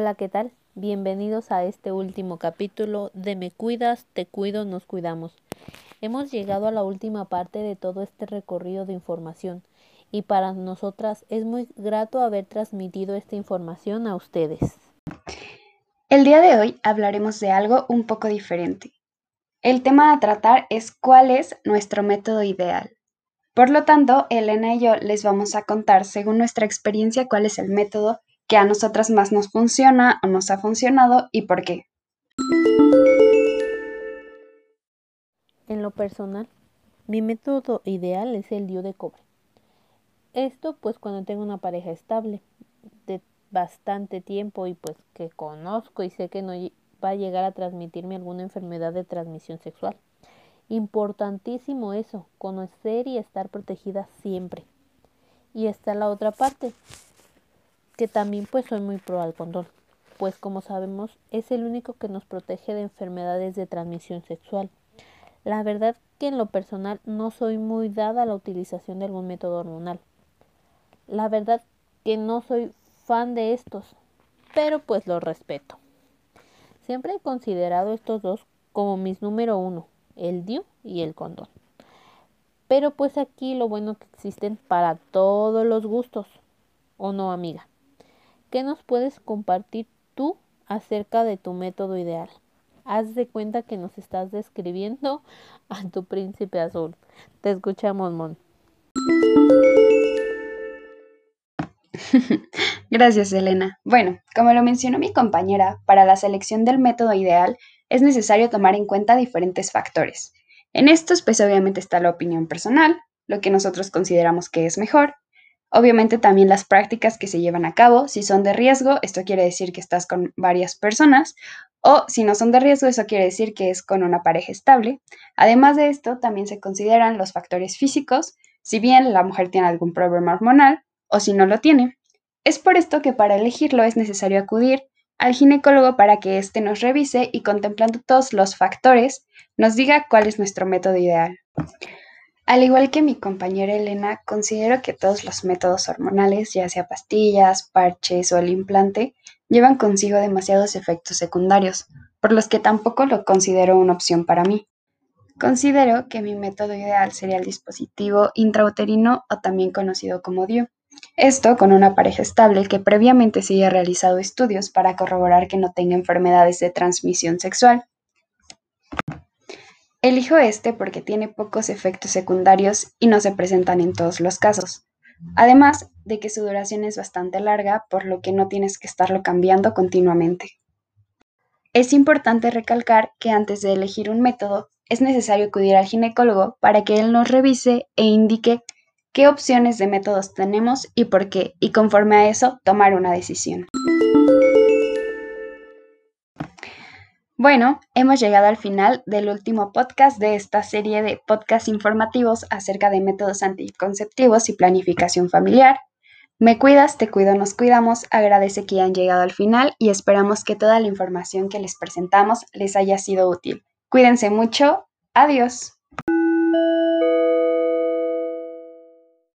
Hola, ¿qué tal? Bienvenidos a este último capítulo de Me cuidas, te cuido, nos cuidamos. Hemos llegado a la última parte de todo este recorrido de información y para nosotras es muy grato haber transmitido esta información a ustedes. El día de hoy hablaremos de algo un poco diferente. El tema a tratar es cuál es nuestro método ideal. Por lo tanto, Elena y yo les vamos a contar, según nuestra experiencia, cuál es el método que a nosotras más nos funciona o nos ha funcionado y por qué. En lo personal, mi método ideal es el DIU de cobre. Esto pues cuando tengo una pareja estable de bastante tiempo y pues que conozco y sé que no va a llegar a transmitirme alguna enfermedad de transmisión sexual. Importantísimo eso, conocer y estar protegida siempre. Y está la otra parte, que también pues soy muy pro al condón, pues como sabemos es el único que nos protege de enfermedades de transmisión sexual. La verdad que en lo personal no soy muy dada a la utilización de algún método hormonal. La verdad que no soy fan de estos, pero pues los respeto. Siempre he considerado estos dos como mis número uno, el DIU y el condón. Pero pues aquí lo bueno que existen para todos los gustos, ¿o no, amiga? ¿Qué nos puedes compartir tú acerca de tu método ideal? Haz de cuenta que nos estás describiendo a tu príncipe azul. Te escuchamos, Mon. Gracias, Elena. Bueno, como lo mencionó mi compañera, para la selección del método ideal es necesario tomar en cuenta diferentes factores. En estos, pues obviamente está la opinión personal, lo que nosotros consideramos que es mejor, Obviamente también las prácticas que se llevan a cabo, si son de riesgo, esto quiere decir que estás con varias personas, o si no son de riesgo, eso quiere decir que es con una pareja estable. Además de esto, también se consideran los factores físicos, si bien la mujer tiene algún problema hormonal o si no lo tiene. Es por esto que para elegirlo es necesario acudir al ginecólogo para que éste nos revise y contemplando todos los factores, nos diga cuál es nuestro método ideal. Al igual que mi compañera Elena, considero que todos los métodos hormonales, ya sea pastillas, parches o el implante, llevan consigo demasiados efectos secundarios, por los que tampoco lo considero una opción para mí. Considero que mi método ideal sería el dispositivo intrauterino o también conocido como DIU. Esto con una pareja estable que previamente se haya realizado estudios para corroborar que no tenga enfermedades de transmisión sexual. Elijo este porque tiene pocos efectos secundarios y no se presentan en todos los casos. Además de que su duración es bastante larga, por lo que no tienes que estarlo cambiando continuamente. Es importante recalcar que antes de elegir un método, es necesario acudir al ginecólogo para que él nos revise e indique qué opciones de métodos tenemos y por qué, y conforme a eso, tomar una decisión. Bueno, hemos llegado al final del último podcast de esta serie de podcasts informativos acerca de métodos anticonceptivos y planificación familiar. Me cuidas, te cuido, nos cuidamos. Agradece que hayan llegado al final y esperamos que toda la información que les presentamos les haya sido útil. Cuídense mucho. Adiós.